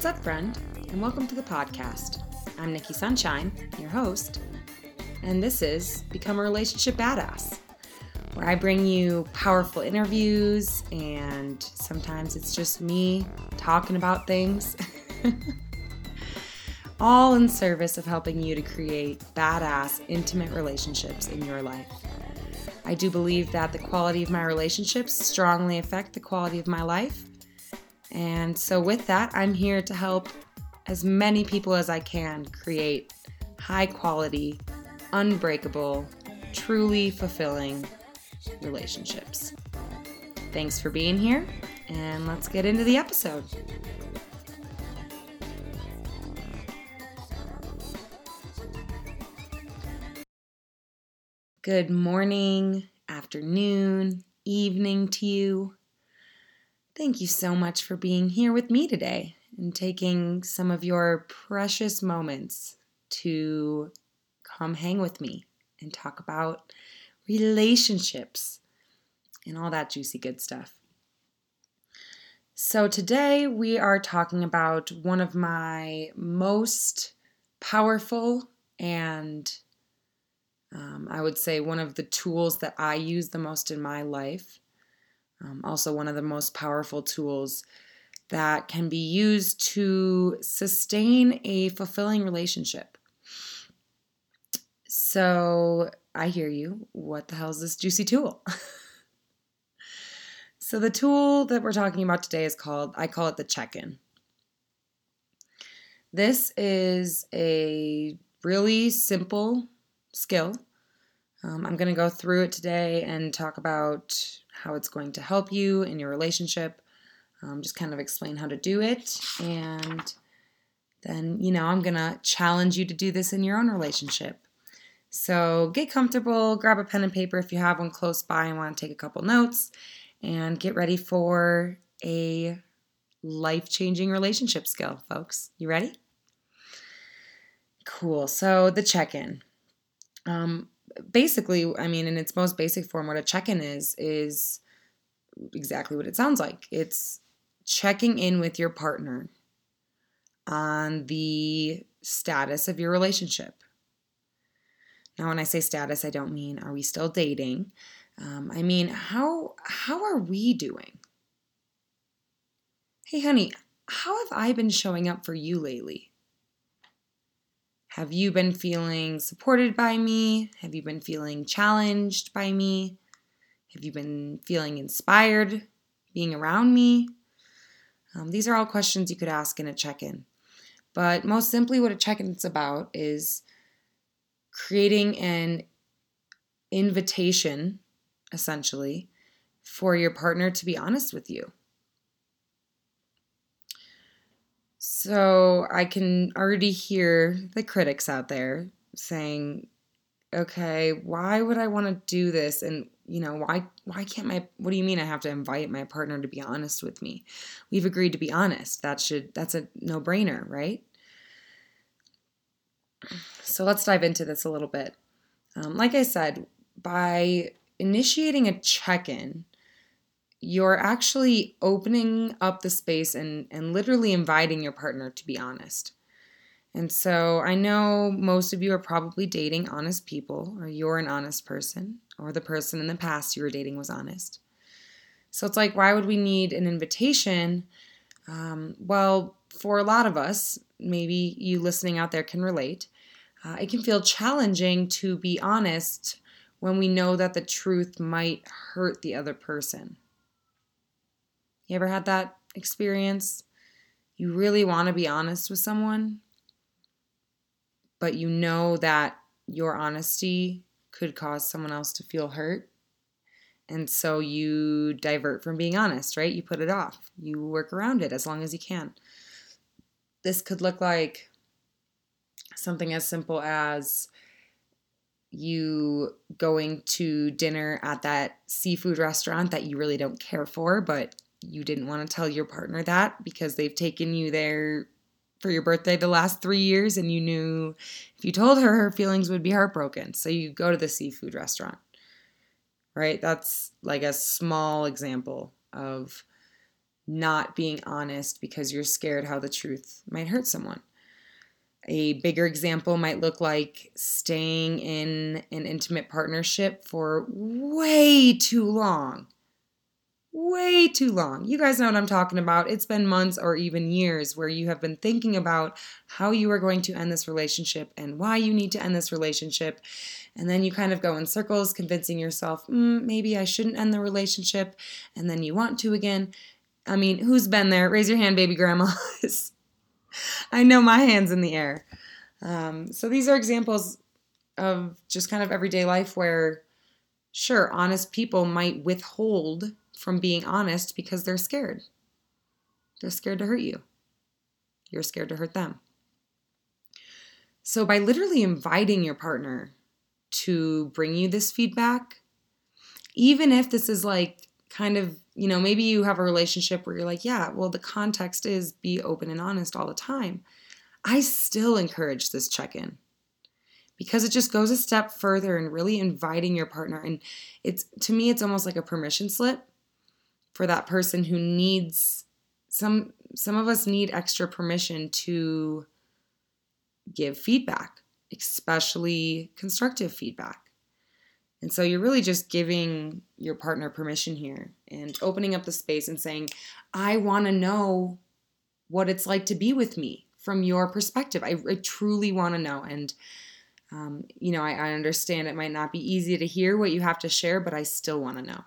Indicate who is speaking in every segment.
Speaker 1: What's up, friend? And welcome to the podcast. I'm Nikki Sunshine, your host, and this is Become a Relationship Badass, where I bring you powerful interviews, and sometimes it's just me talking about things, all in service of helping you to create badass, intimate relationships in your life. I do believe that the quality of my relationships strongly affect the quality of my life. And so, with that, I'm here to help as many people as I can create high quality, unbreakable, truly fulfilling relationships. Thanks for being here, and let's get into the episode. Good morning, afternoon, evening to you. Thank you so much for being here with me today and taking some of your precious moments to come hang with me and talk about relationships and all that juicy good stuff. So, today we are talking about one of my most powerful and um, I would say one of the tools that I use the most in my life. Um, also, one of the most powerful tools that can be used to sustain a fulfilling relationship. So, I hear you. What the hell is this juicy tool? so, the tool that we're talking about today is called, I call it the check in. This is a really simple skill. Um, I'm going to go through it today and talk about how it's going to help you in your relationship. Um, just kind of explain how to do it. And then, you know, I'm going to challenge you to do this in your own relationship. So get comfortable, grab a pen and paper if you have one close by and want to take a couple notes, and get ready for a life changing relationship skill, folks. You ready? Cool. So, the check in. Um, basically, I mean, in its most basic form, what a check in is, is exactly what it sounds like. It's checking in with your partner on the status of your relationship. Now, when I say status, I don't mean are we still dating. Um, I mean how how are we doing? Hey, honey, how have I been showing up for you lately? Have you been feeling supported by me? Have you been feeling challenged by me? Have you been feeling inspired being around me? Um, these are all questions you could ask in a check in. But most simply, what a check in is about is creating an invitation, essentially, for your partner to be honest with you. So I can already hear the critics out there saying, okay, why would I want to do this? And you know, why why can't my what do you mean I have to invite my partner to be honest with me? We've agreed to be honest. That should that's a no-brainer, right? So let's dive into this a little bit. Um, like I said, by initiating a check-in, you're actually opening up the space and, and literally inviting your partner to be honest. And so I know most of you are probably dating honest people, or you're an honest person, or the person in the past you were dating was honest. So it's like, why would we need an invitation? Um, well, for a lot of us, maybe you listening out there can relate, uh, it can feel challenging to be honest when we know that the truth might hurt the other person. You ever had that experience? You really want to be honest with someone, but you know that your honesty could cause someone else to feel hurt. And so you divert from being honest, right? You put it off. You work around it as long as you can. This could look like something as simple as you going to dinner at that seafood restaurant that you really don't care for, but you didn't want to tell your partner that because they've taken you there for your birthday the last three years and you knew if you told her her feelings would be heartbroken so you go to the seafood restaurant right that's like a small example of not being honest because you're scared how the truth might hurt someone. A bigger example might look like staying in an intimate partnership for way too long. Way too long. You guys know what I'm talking about. It's been months or even years where you have been thinking about how you are going to end this relationship and why you need to end this relationship. And then you kind of go in circles, convincing yourself, mm, maybe I shouldn't end the relationship. And then you want to again. I mean, who's been there? Raise your hand, baby grandmas. I know my hand's in the air. Um, so these are examples of just kind of everyday life where, sure, honest people might withhold from being honest because they're scared. They're scared to hurt you. You're scared to hurt them. So, by literally inviting your partner to bring you this feedback, even if this is like kind of, you know, maybe you have a relationship where you're like, yeah, well, the context is be open and honest all the time. I still encourage this check in because it just goes a step further and really inviting your partner. And it's, to me, it's almost like a permission slip for that person who needs some, some of us need extra permission to give feedback, especially constructive feedback. And so you're really just giving your partner permission here and opening up the space and saying, I want to know what it's like to be with me from your perspective. I, I truly want to know. And, um, you know, I, I understand it might not be easy to hear what you have to share, but I still want to know.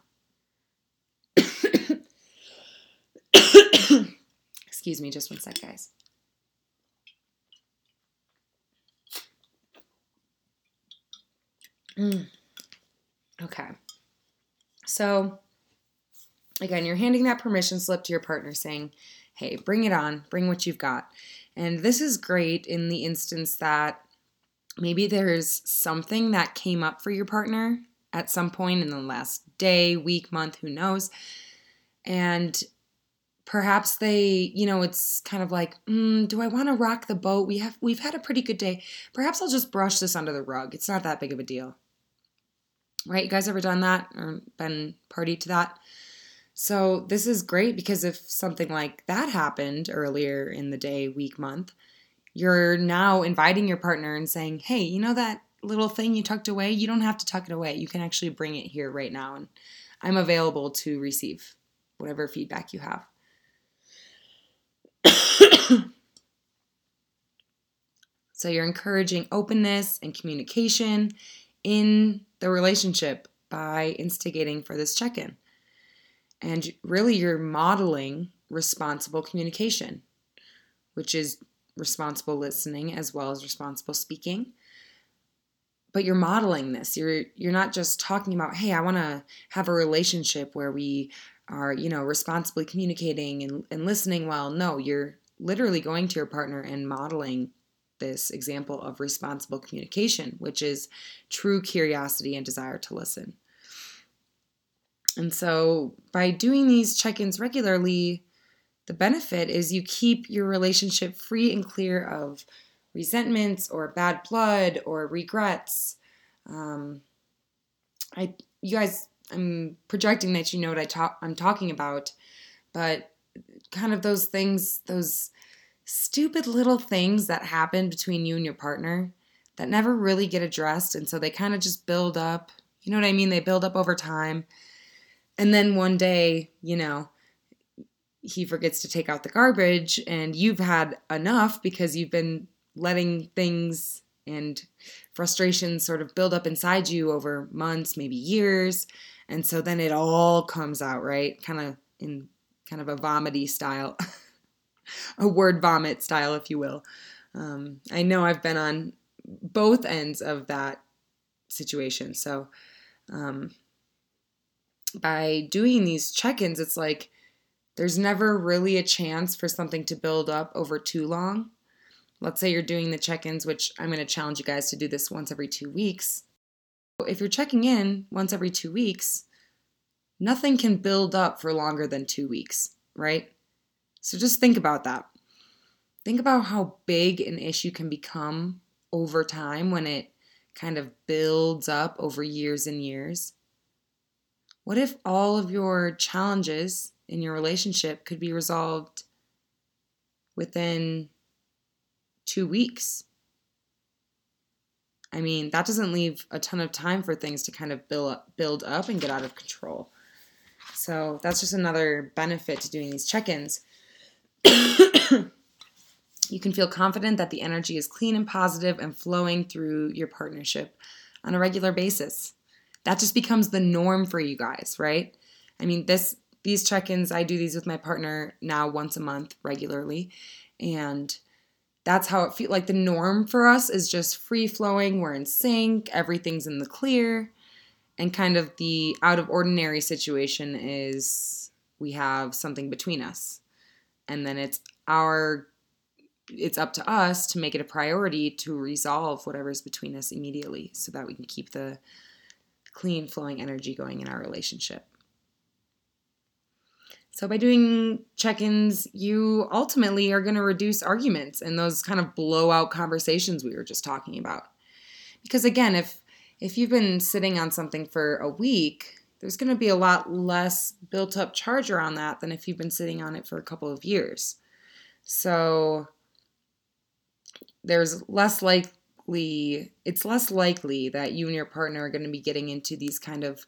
Speaker 1: Excuse me, just one sec, guys. Mm. Okay. So, again, you're handing that permission slip to your partner saying, hey, bring it on, bring what you've got. And this is great in the instance that maybe there's something that came up for your partner at some point in the last day, week, month, who knows. And perhaps they, you know, it's kind of like, mm, do I want to rock the boat? We have we've had a pretty good day. Perhaps I'll just brush this under the rug. It's not that big of a deal. Right? You guys ever done that or been party to that? So this is great because if something like that happened earlier in the day, week, month, you're now inviting your partner and saying, "Hey, you know that little thing you tucked away? You don't have to tuck it away. You can actually bring it here right now and I'm available to receive whatever feedback you have." so you're encouraging openness and communication in the relationship by instigating for this check-in. And really, you're modeling responsible communication, which is responsible listening as well as responsible speaking. But you're modeling this. You're you're not just talking about, hey, I want to have a relationship where we are, you know, responsibly communicating and, and listening well. No, you're literally going to your partner and modeling this example of responsible communication, which is true curiosity and desire to listen. And so by doing these check ins regularly, the benefit is you keep your relationship free and clear of resentments or bad blood or regrets. Um, I, you guys, I'm projecting that you know what I talk, I'm talking about, but kind of those things, those stupid little things that happen between you and your partner that never really get addressed, and so they kind of just build up. You know what I mean? They build up over time and then one day, you know, he forgets to take out the garbage and you've had enough because you've been letting things and frustrations sort of build up inside you over months, maybe years. And so then it all comes out, right? Kind of in kind of a vomity style, a word vomit style, if you will. Um, I know I've been on both ends of that situation. So, um, by doing these check ins, it's like there's never really a chance for something to build up over too long. Let's say you're doing the check ins, which I'm going to challenge you guys to do this once every two weeks. If you're checking in once every two weeks, nothing can build up for longer than two weeks, right? So just think about that. Think about how big an issue can become over time when it kind of builds up over years and years. What if all of your challenges in your relationship could be resolved within two weeks. I mean, that doesn't leave a ton of time for things to kind of build up, build up and get out of control. So that's just another benefit to doing these check ins. you can feel confident that the energy is clean and positive and flowing through your partnership on a regular basis. That just becomes the norm for you guys, right? I mean, this these check-ins, I do these with my partner now once a month regularly, and that's how it feels like the norm for us is just free flowing, we're in sync, everything's in the clear, and kind of the out of ordinary situation is we have something between us. And then it's our it's up to us to make it a priority to resolve whatever's between us immediately so that we can keep the clean flowing energy going in our relationship. So, by doing check ins, you ultimately are going to reduce arguments and those kind of blowout conversations we were just talking about. Because, again, if if you've been sitting on something for a week, there's going to be a lot less built up charge around that than if you've been sitting on it for a couple of years. So, there's less likely, it's less likely that you and your partner are going to be getting into these kind of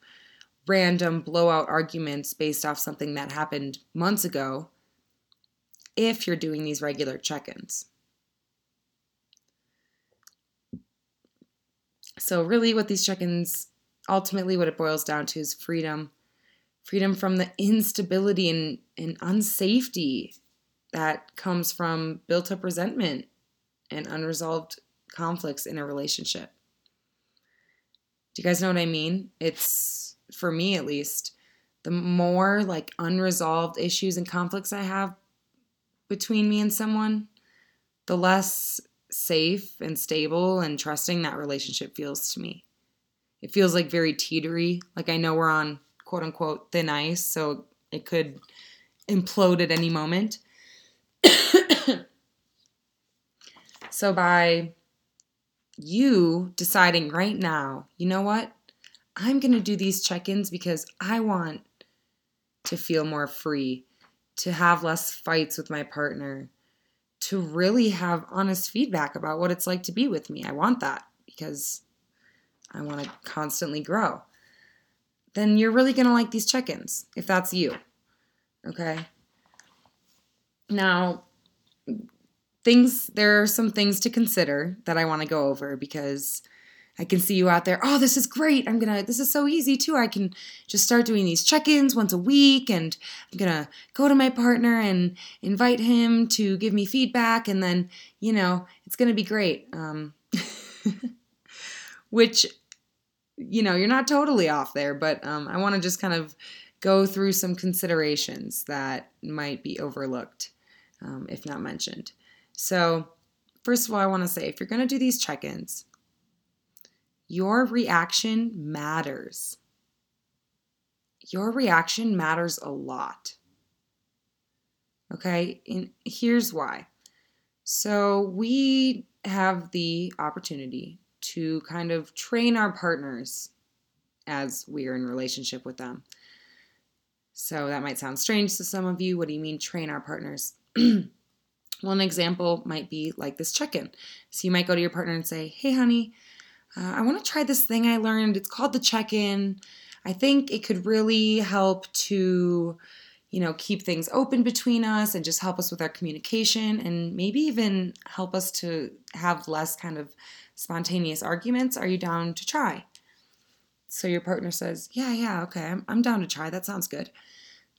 Speaker 1: random blowout arguments based off something that happened months ago if you're doing these regular check So, really, what these check ins ultimately what it boils down to is freedom freedom from the instability and, and unsafety that comes from built up resentment and unresolved conflicts in a relationship. Do you guys know what I mean? It's for me at least, the more like unresolved issues and conflicts I have between me and someone, the less safe and stable and trusting that relationship feels to me. It feels like very teetery. Like I know we're on quote unquote thin ice, so it could implode at any moment. so by you deciding right now, you know what? I'm going to do these check ins because I want to feel more free, to have less fights with my partner, to really have honest feedback about what it's like to be with me. I want that because I want to constantly grow. Then you're really going to like these check ins if that's you. Okay. Now, things, there are some things to consider that I want to go over because I can see you out there. Oh, this is great. I'm going to, this is so easy too. I can just start doing these check ins once a week and I'm going to go to my partner and invite him to give me feedback. And then, you know, it's going to be great. Um, which, you know, you're not totally off there, but um, I want to just kind of go through some considerations that might be overlooked, um, if not mentioned. So, first of all, I want to say if you're going to do these check ins, your reaction matters. Your reaction matters a lot. Okay, and here's why. So, we have the opportunity to kind of train our partners as we are in relationship with them. So, that might sound strange to some of you. What do you mean, train our partners? well, an example might be like this check in. So, you might go to your partner and say, Hey, honey, uh, I want to try this thing I learned. It's called the check in. I think it could really help to, you know, keep things open between us and just help us with our communication and maybe even help us to have less kind of spontaneous arguments. Are you down to try? So your partner says, Yeah, yeah, okay, I'm, I'm down to try. That sounds good.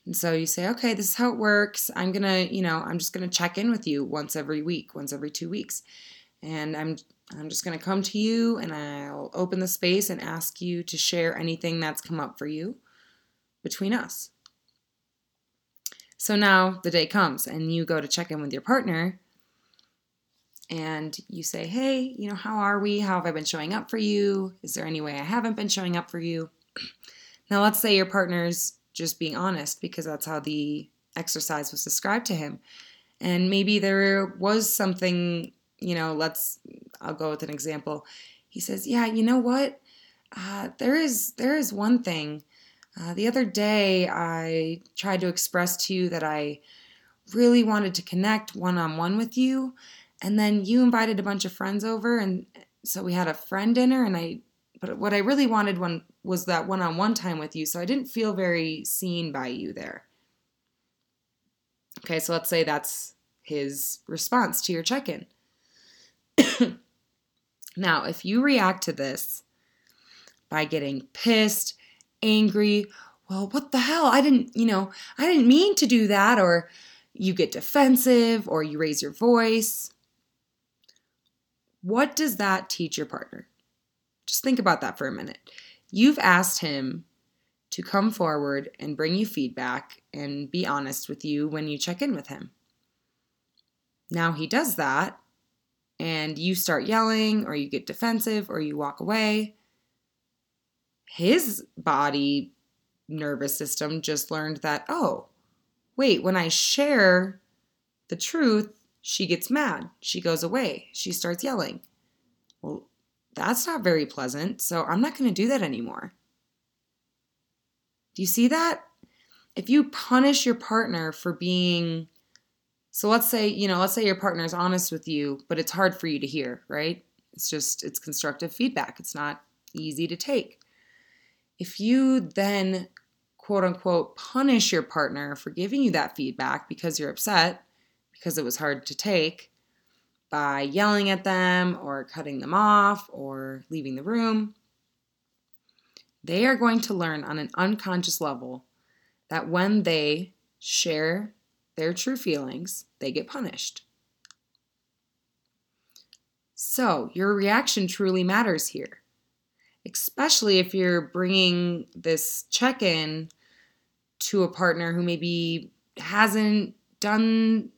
Speaker 1: And so you say, Okay, this is how it works. I'm going to, you know, I'm just going to check in with you once every week, once every two weeks. And I'm I'm just going to come to you and I'll open the space and ask you to share anything that's come up for you between us. So now the day comes and you go to check in with your partner and you say, Hey, you know, how are we? How have I been showing up for you? Is there any way I haven't been showing up for you? Now, let's say your partner's just being honest because that's how the exercise was described to him. And maybe there was something you know, let's, I'll go with an example. He says, yeah, you know what? Uh, there is, there is one thing Uh, the other day, I tried to express to you that I really wanted to connect one on one with you. And then you invited a bunch of friends over. And so we had a friend dinner. And I, but what I really wanted one was that one on one time with you. So I didn't feel very seen by you there. Okay, so let's say that's his response to your check in. now, if you react to this by getting pissed, angry, well, what the hell? I didn't, you know, I didn't mean to do that, or you get defensive, or you raise your voice. What does that teach your partner? Just think about that for a minute. You've asked him to come forward and bring you feedback and be honest with you when you check in with him. Now he does that, and you start yelling, or you get defensive, or you walk away. His body nervous system just learned that, oh, wait, when I share the truth, she gets mad. She goes away. She starts yelling. Well, that's not very pleasant, so I'm not going to do that anymore. Do you see that? If you punish your partner for being so let's say, you know, let's say your partner is honest with you, but it's hard for you to hear, right? It's just it's constructive feedback. It's not easy to take. If you then quote unquote punish your partner for giving you that feedback because you're upset, because it was hard to take, by yelling at them or cutting them off or leaving the room, they are going to learn on an unconscious level that when they share their true feelings, they get punished. So, your reaction truly matters here, especially if you're bringing this check in to a partner who maybe hasn't done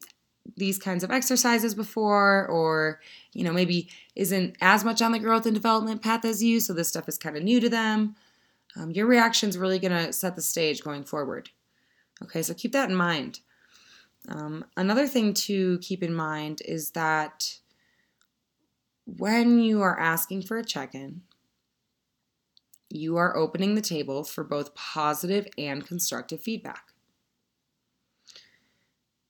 Speaker 1: these kinds of exercises before or you know maybe isn't as much on the growth and development path as you so this stuff is kind of new to them um, your reaction is really going to set the stage going forward. Okay, so keep that in mind. Um, another thing to keep in mind is that when you are asking for a check in, you are opening the table for both positive and constructive feedback.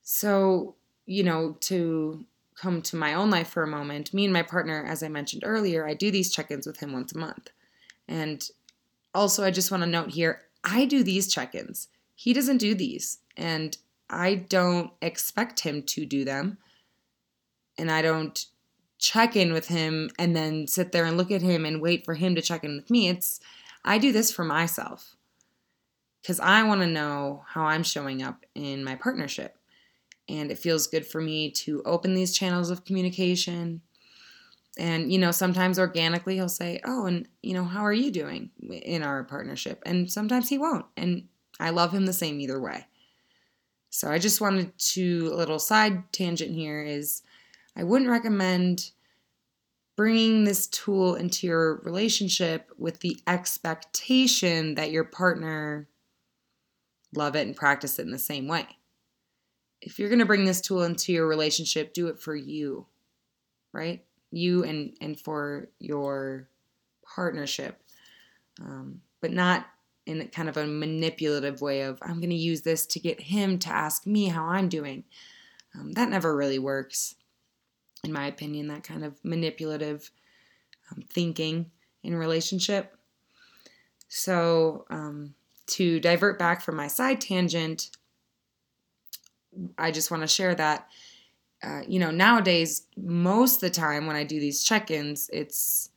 Speaker 1: So, you know, to come to my own life for a moment, me and my partner, as I mentioned earlier, I do these check ins with him once a month. And also, I just want to note here I do these check ins. He doesn't do these, and I don't expect him to do them. And I don't check in with him and then sit there and look at him and wait for him to check in with me. It's I do this for myself because I want to know how I'm showing up in my partnership. And it feels good for me to open these channels of communication and you know sometimes organically he'll say oh and you know how are you doing in our partnership and sometimes he won't and i love him the same either way so i just wanted to a little side tangent here is i wouldn't recommend bringing this tool into your relationship with the expectation that your partner love it and practice it in the same way. If you're going to bring this tool into your relationship do it for you right? You and and for your partnership. Um, but not in kind of a manipulative way of i'm going to use this to get him to ask me how i'm doing. Um, that never really works in my opinion that kind of manipulative um, thinking in relationship. So um, to divert back from my side tangent i just want to share that uh, you know, nowadays, most of the time when I do these check ins, it's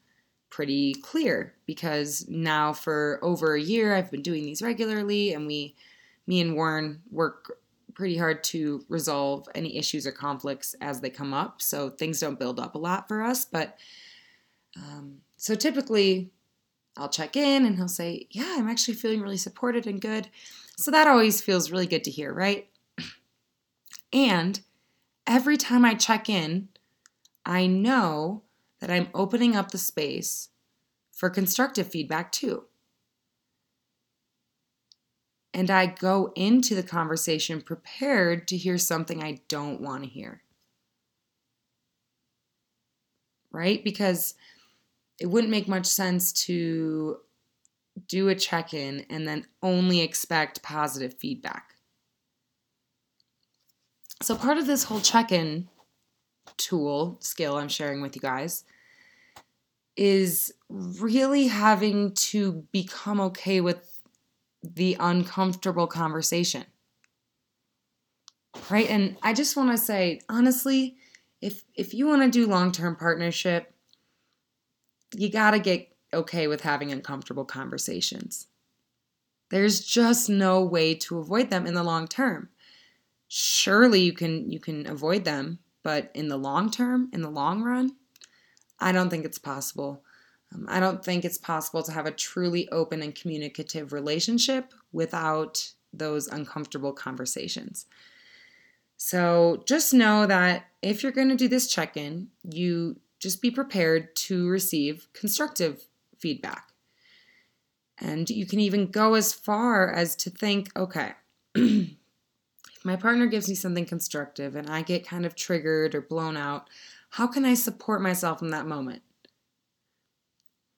Speaker 1: pretty clear because now for over a year I've been doing these regularly, and we, me and Warren, work pretty hard to resolve any issues or conflicts as they come up. So things don't build up a lot for us. But um, so typically, I'll check in and he'll say, Yeah, I'm actually feeling really supported and good. So that always feels really good to hear, right? And every time I check in, I know that I'm opening up the space for constructive feedback too. And I go into the conversation prepared to hear something I don't want to hear. Right? Because it wouldn't make much sense to do a check in and then only expect positive feedback. So, part of this whole check in tool skill I'm sharing with you guys is really having to become okay with the uncomfortable conversation. Right? And I just want to say honestly, if if you want to do long-term partnership, you got to get okay with having uncomfortable conversations. There's just no way to avoid them in the long term. Surely you can you can avoid them, but in the long term, in the long run, I don't think it's possible. Um, I don't think it's possible to have a truly open and communicative relationship without those uncomfortable conversations. So just know that if you're going to do this check in, you just be prepared to receive constructive feedback. And you can even go as far as to think okay, my partner gives me something constructive and I get kind of triggered or blown out, how can I support myself in that moment?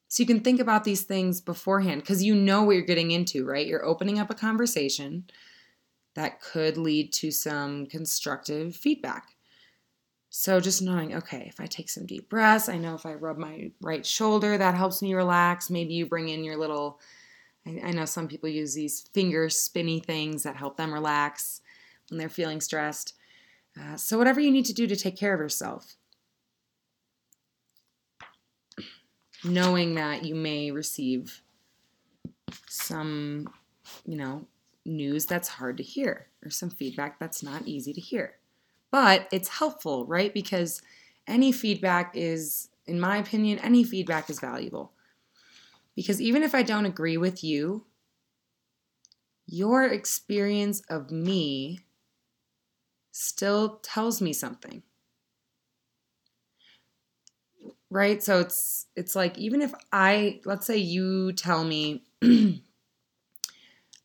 Speaker 1: So you can think about these things beforehand because you know what you're getting into, right? You're opening up a conversation that could lead to some constructive feedback. So just knowing, okay, if I take some deep breaths, I know if I rub my right shoulder, that helps me relax. Maybe you bring in your little, I, know some people use these finger spinny things that help them relax when they're feeling stressed. Uh, so, whatever you need to do to take care of yourself, knowing that you may receive some, you know, news that's hard to hear or some feedback that's not easy to hear but it's helpful, right? Because any feedback is, in my opinion, any feedback is valuable. Because even if I don't agree with you, your experience of me still tells me something. Right? So it's it's like even if I let's say you tell me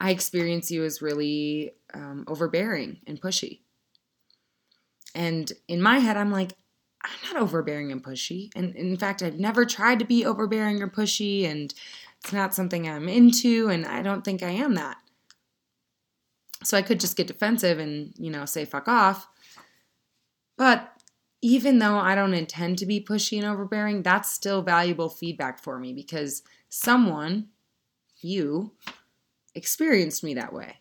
Speaker 1: I experience you as really um, overbearing and pushy. And in my head, I'm like, I'm not overbearing and pushy. And in fact, I've never tried to be overbearing or pushy, and it's not something I'm into, and I don't think I am that. So I could just get defensive and, you know, say fuck off. But even though I don't intend to be pushy and overbearing, that's still valuable feedback for me because someone, you, experienced me that way.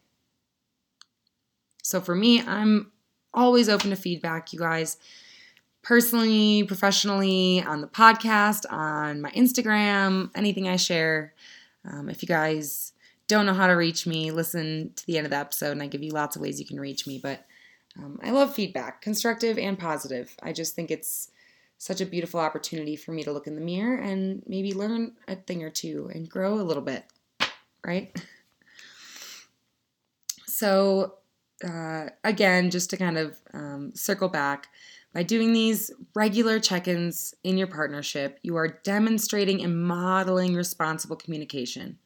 Speaker 1: So for me, I'm always open to feedback, you guys. Personally, professionally, on the podcast, on my Instagram, anything I share. Um, if you guys don't know how to reach me, listen to the end of the episode and I give you lots of ways you can reach me. But um, I love feedback, constructive and positive. I just think it's such a beautiful opportunity for me to look in the mirror and maybe learn a thing or two and grow a little bit, right? So, uh, again, just to kind of um, circle back, by doing these regular check ins in your partnership, you are demonstrating and modeling responsible communication.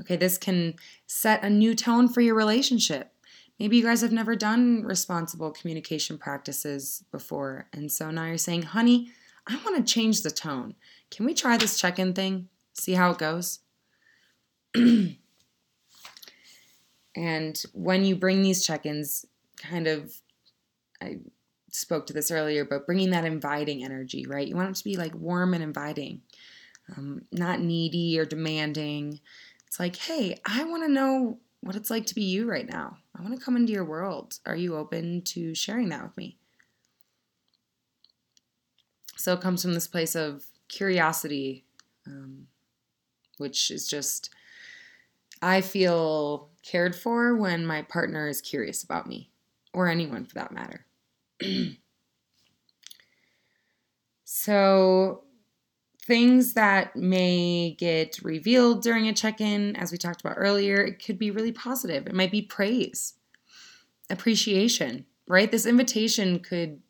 Speaker 1: Okay, this can set a new tone for your relationship. Maybe you guys have never done responsible communication practices before, and so now you're saying, honey, I want to change the tone. Can we try this check in thing? See how it goes? And when you bring these check ins, kind of, I spoke to this earlier, but bringing that inviting energy, right? You want it to be like warm and inviting, um, not needy or demanding. It's like, hey, I want to know what it's like to be you right now. I want to come into your world. Are you open to sharing that with me? So it comes from this place of curiosity, um, which is just, I feel cared for when my partner is curious about me, or anyone for that matter. so, things that may get revealed during a check in, as we talked about earlier, it could be really positive. It might be praise, appreciation, right? This invitation could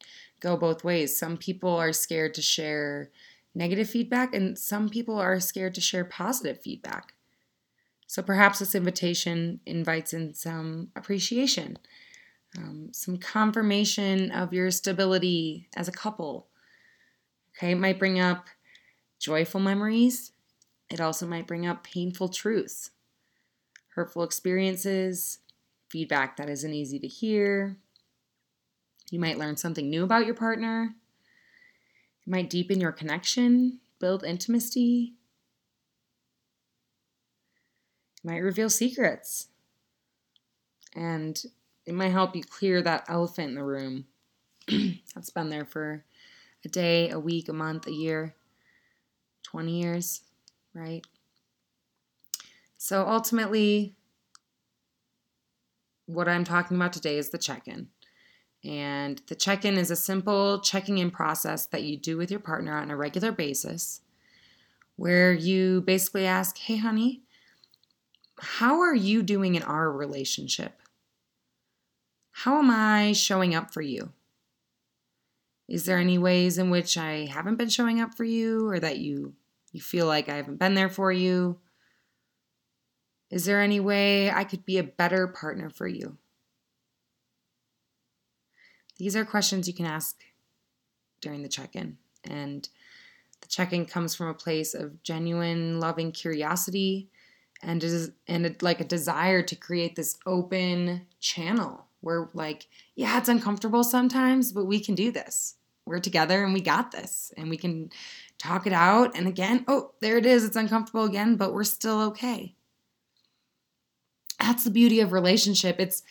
Speaker 1: go both ways. Some people are scared to share negative feedback, and some people are scared to share positive feedback. So perhaps this invitation invites in some appreciation, um, some confirmation of your stability as a couple. Okay, it might bring up joyful memories It also might bring up painful truths, hurtful experiences, feedback that isn't easy to hear. You might learn something new about your partner. It might deepen your connection, build intimacy. It might reveal secrets. And it might help you clear that elephant in the room that's been there for a day, a week, a month, a year, 20 years, right? So ultimately, what I'm talking about today is the check in. And the check in is a simple checking in process that you do with your partner on a regular basis where you basically ask, Hey, honey, how are you doing in our relationship? How am I showing up for you? Is there any ways in which I haven't been showing up for you or that you you feel like I haven't been there for you? Is there any way I could be a better partner for you? These are questions you can ask during the check-in and the check-in comes from a place of genuine loving curiosity and is and a, like a desire to create this open channel where like yeah it's uncomfortable sometimes but we can do this we're together and we got this and we can talk it out and again oh there it is it's uncomfortable again but we're still okay that's the beauty of relationship it's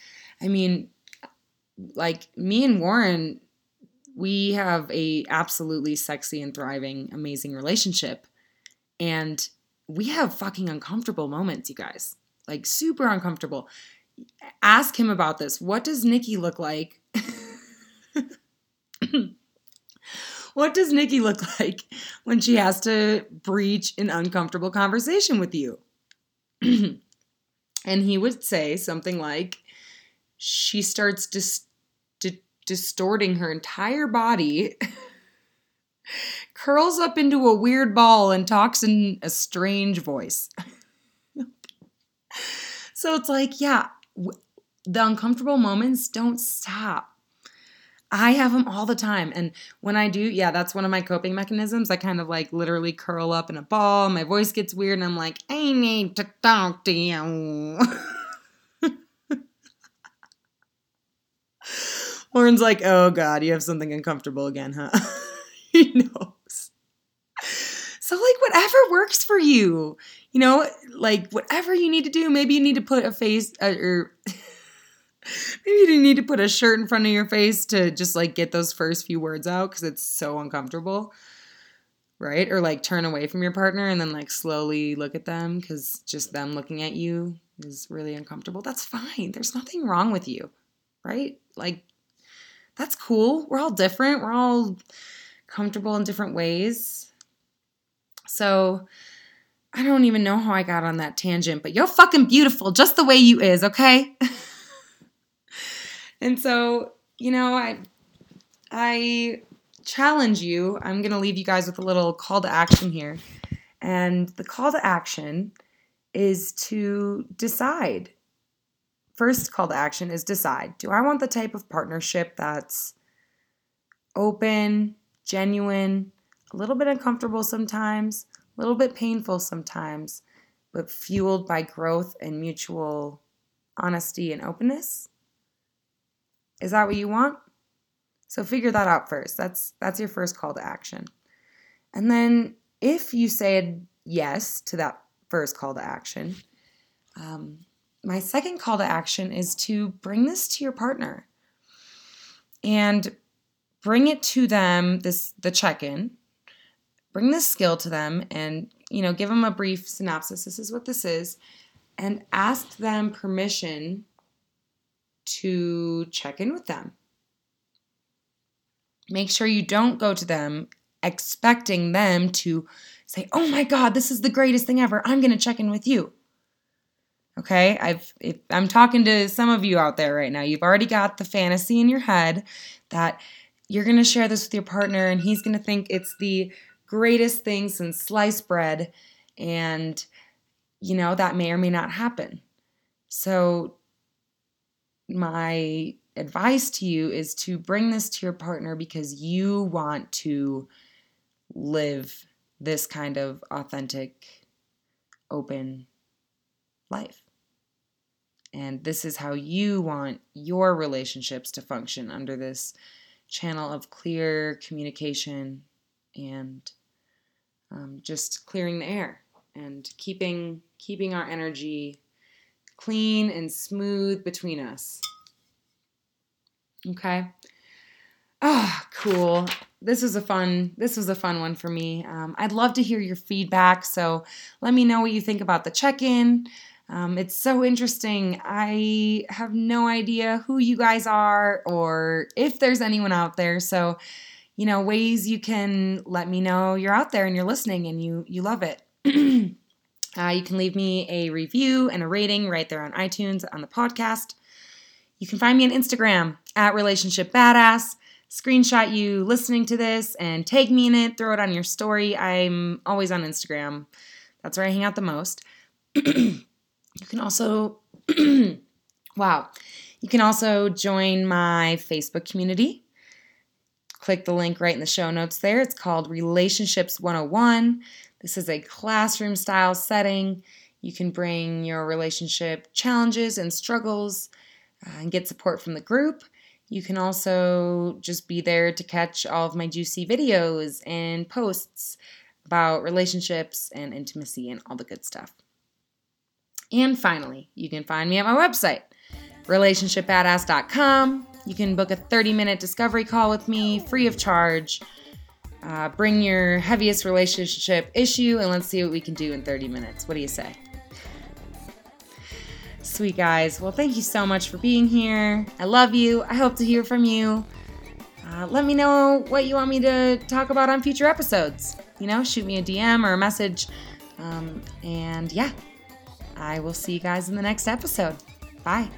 Speaker 1: i mean like me and warren we have a absolutely sexy and thriving amazing relationship and we have fucking uncomfortable moments, you guys. Like super uncomfortable. Ask him about this. What does Nikki look like? what does Nikki look like when she has to breach an uncomfortable conversation with you? and he would say something like, she starts dis- di- distorting her entire body curls up into a weird ball and talks in a strange voice. so it's like, yeah, the uncomfortable moments don't stop. I have them all the time. And when I do, yeah, that's one of my coping mechanisms. I kind of like literally curl up in a ball. My voice gets weird, and I'm like, I need to talk to you. Warren's like, oh God, you have something uncomfortable again, huh? he knows. So, like, whatever works for you, you know, like, whatever you need to do, maybe you need to put a face uh, or maybe you need to put a shirt in front of your face to just like get those first few words out because it's so uncomfortable. Right? Or like turn away from your partner and then like slowly look at them because just them looking at you is really uncomfortable. That's fine. There's nothing wrong with you. Right? Like, that's cool. We're all different. We're all comfortable in different ways. So I don't even know how I got on that tangent, but you're fucking beautiful just the way you is, okay? and so, you know, I I challenge you. I'm going to leave you guys with a little call to action here. And the call to action is to decide. First call to action is decide. Do I want the type of partnership that's open, genuine, a little bit uncomfortable sometimes, a little bit painful sometimes, but fueled by growth and mutual honesty and openness? Is that what you want? So figure that out first. That's that's your first call to action. And then if you said yes to that first call to action, um, my second call to action is to bring this to your partner. And bring it to them this the check-in bring this skill to them and you know give them a brief synopsis this is what this is and ask them permission to check in with them. Make sure you don't go to them expecting them to say oh my god this is the greatest thing ever. I'm going to check in with you. Okay? I've i'm talking to some of you out there right now. You've already got the fantasy in your head that you're going to share this with your partner and he's going to think it's the greatest thing since sliced bread and you know that may or may not happen. So my advice to you is to bring this to your partner because you want to live this kind of authentic open life. And this is how you want your relationships to function under this channel of clear communication and um, just clearing the air and keeping keeping our energy clean and smooth between us. Okay. Ah, oh, cool. This was a fun. This was a fun one for me. Um, I'd love to hear your feedback. So let me know what you think about the check-in. Um, it's so interesting. I have no idea who you guys are or if there's anyone out there. So, you know, ways you can let me know you're out there and you're listening and you you love it. uh, you can leave me a review and a rating right there on iTunes on the podcast. You can find me on Instagram at Relationship Badass. Screenshot you listening to this and tag me in it. Throw it on your story. I'm always on Instagram. That's where I hang out the most. You can also, wow, you can also join my Facebook community. Click the link right in the show notes there. It's called Relationships 101. This is a classroom style setting. You can bring your relationship challenges and struggles uh, and get support from the group. You can also just be there to catch all of my juicy videos and posts about relationships and intimacy and all the good stuff. And finally, you can find me at my website, relationshipbadass.com. You can book a 30 minute discovery call with me free of charge. Uh, bring your heaviest relationship issue and let's see what we can do in 30 minutes. What do you say? Sweet guys. Well, thank you so much for being here. I love you. I hope to hear from you. Uh, let me know what you want me to talk about on future episodes. You know, shoot me a DM or a message. Um, and yeah, I will see you guys in the next episode. Bye.